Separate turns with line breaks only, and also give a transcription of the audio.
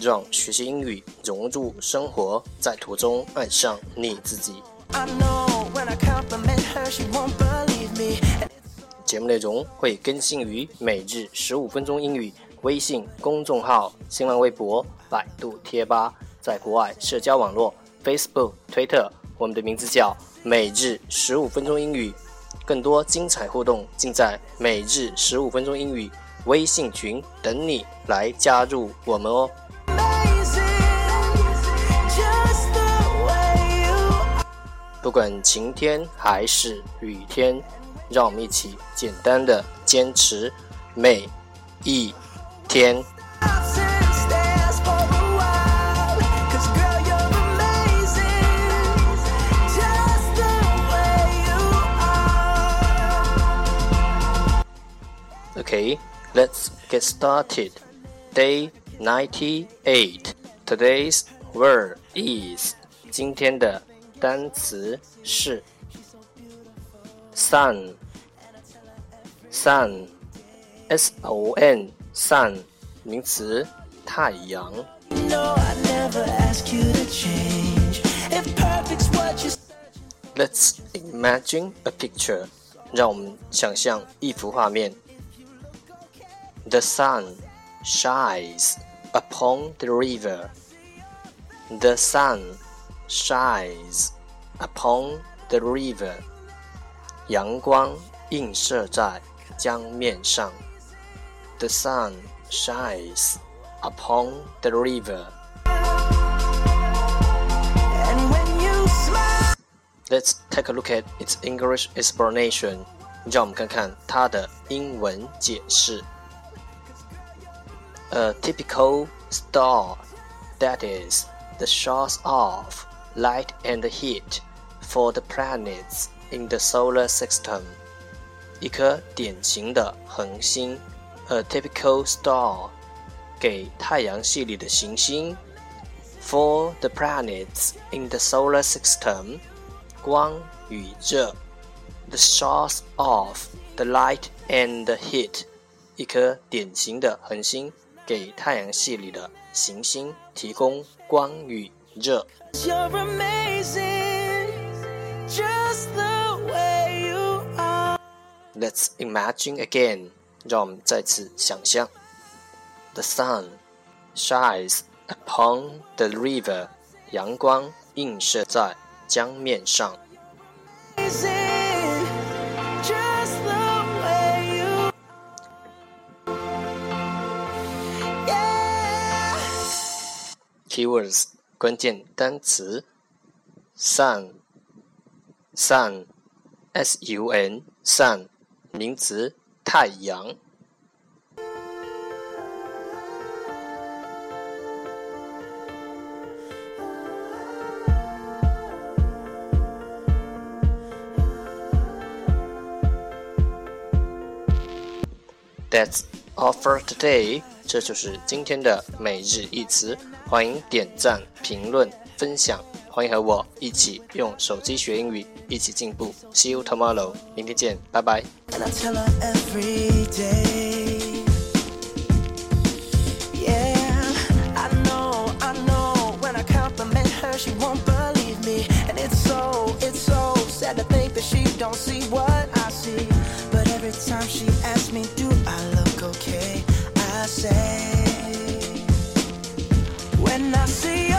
让学习英语融入生活，在途中爱上你自己。
I know when I compliment her, she won't believe me.
节目内容会更新于每日十五分钟英语微信公众号、新浪微博、百度贴吧，在国外社交网络 Facebook、推特，我们的名字叫每日十五分钟英语。更多精彩互动尽在每日十五分钟英语微信群，等你来加入我们哦。不管晴天还是雨天，让我们一起简单的坚持每一天。Okay, let's get started. Day 98. Today's word is 今天的单词是 sun sun s o n sun 名词太阳。
No, I never ask you to change. If perfect's what you
Let's imagine a picture. 让我们想象一幅画面。The sun shines upon the river. The sun shines upon the river. 阳光映射在江面上。The sun shines upon the river.
and when you smile,
Let's take a look at its English explanation. 让我们看看它的英文解释。A typical star, that is, the source of light and heat for the planets in the solar system. 一颗典型的恒星，a typical star，给太阳系里的行星。For the planets in the solar system, 光与热，the source of the light and the heat，一颗典型的恒星给太阳系里的行星提供光与 热。
you're amazing, just the way you are.
Let's imagine again，让我们再次想象。The sun shines upon the river，阳光映射在江面上。
Amazing, just the way you Yeah.
Keywords 关键单词：sun sun s u n sun 名词太阳。That's all for today。这就是今天的每日一词。欢迎点赞评论分享欢迎和我一起用手机学英语一起进步 see you tomorrow 明天见拜拜
time she asked me do i look okay i say I